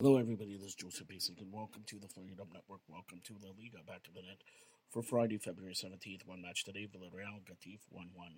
Hello, everybody. This is Joseph Basic, and welcome to the FiredUp Network. Welcome to the Liga Back to the Net for Friday, February 17th. One match today Villarreal, Getafe 1 1.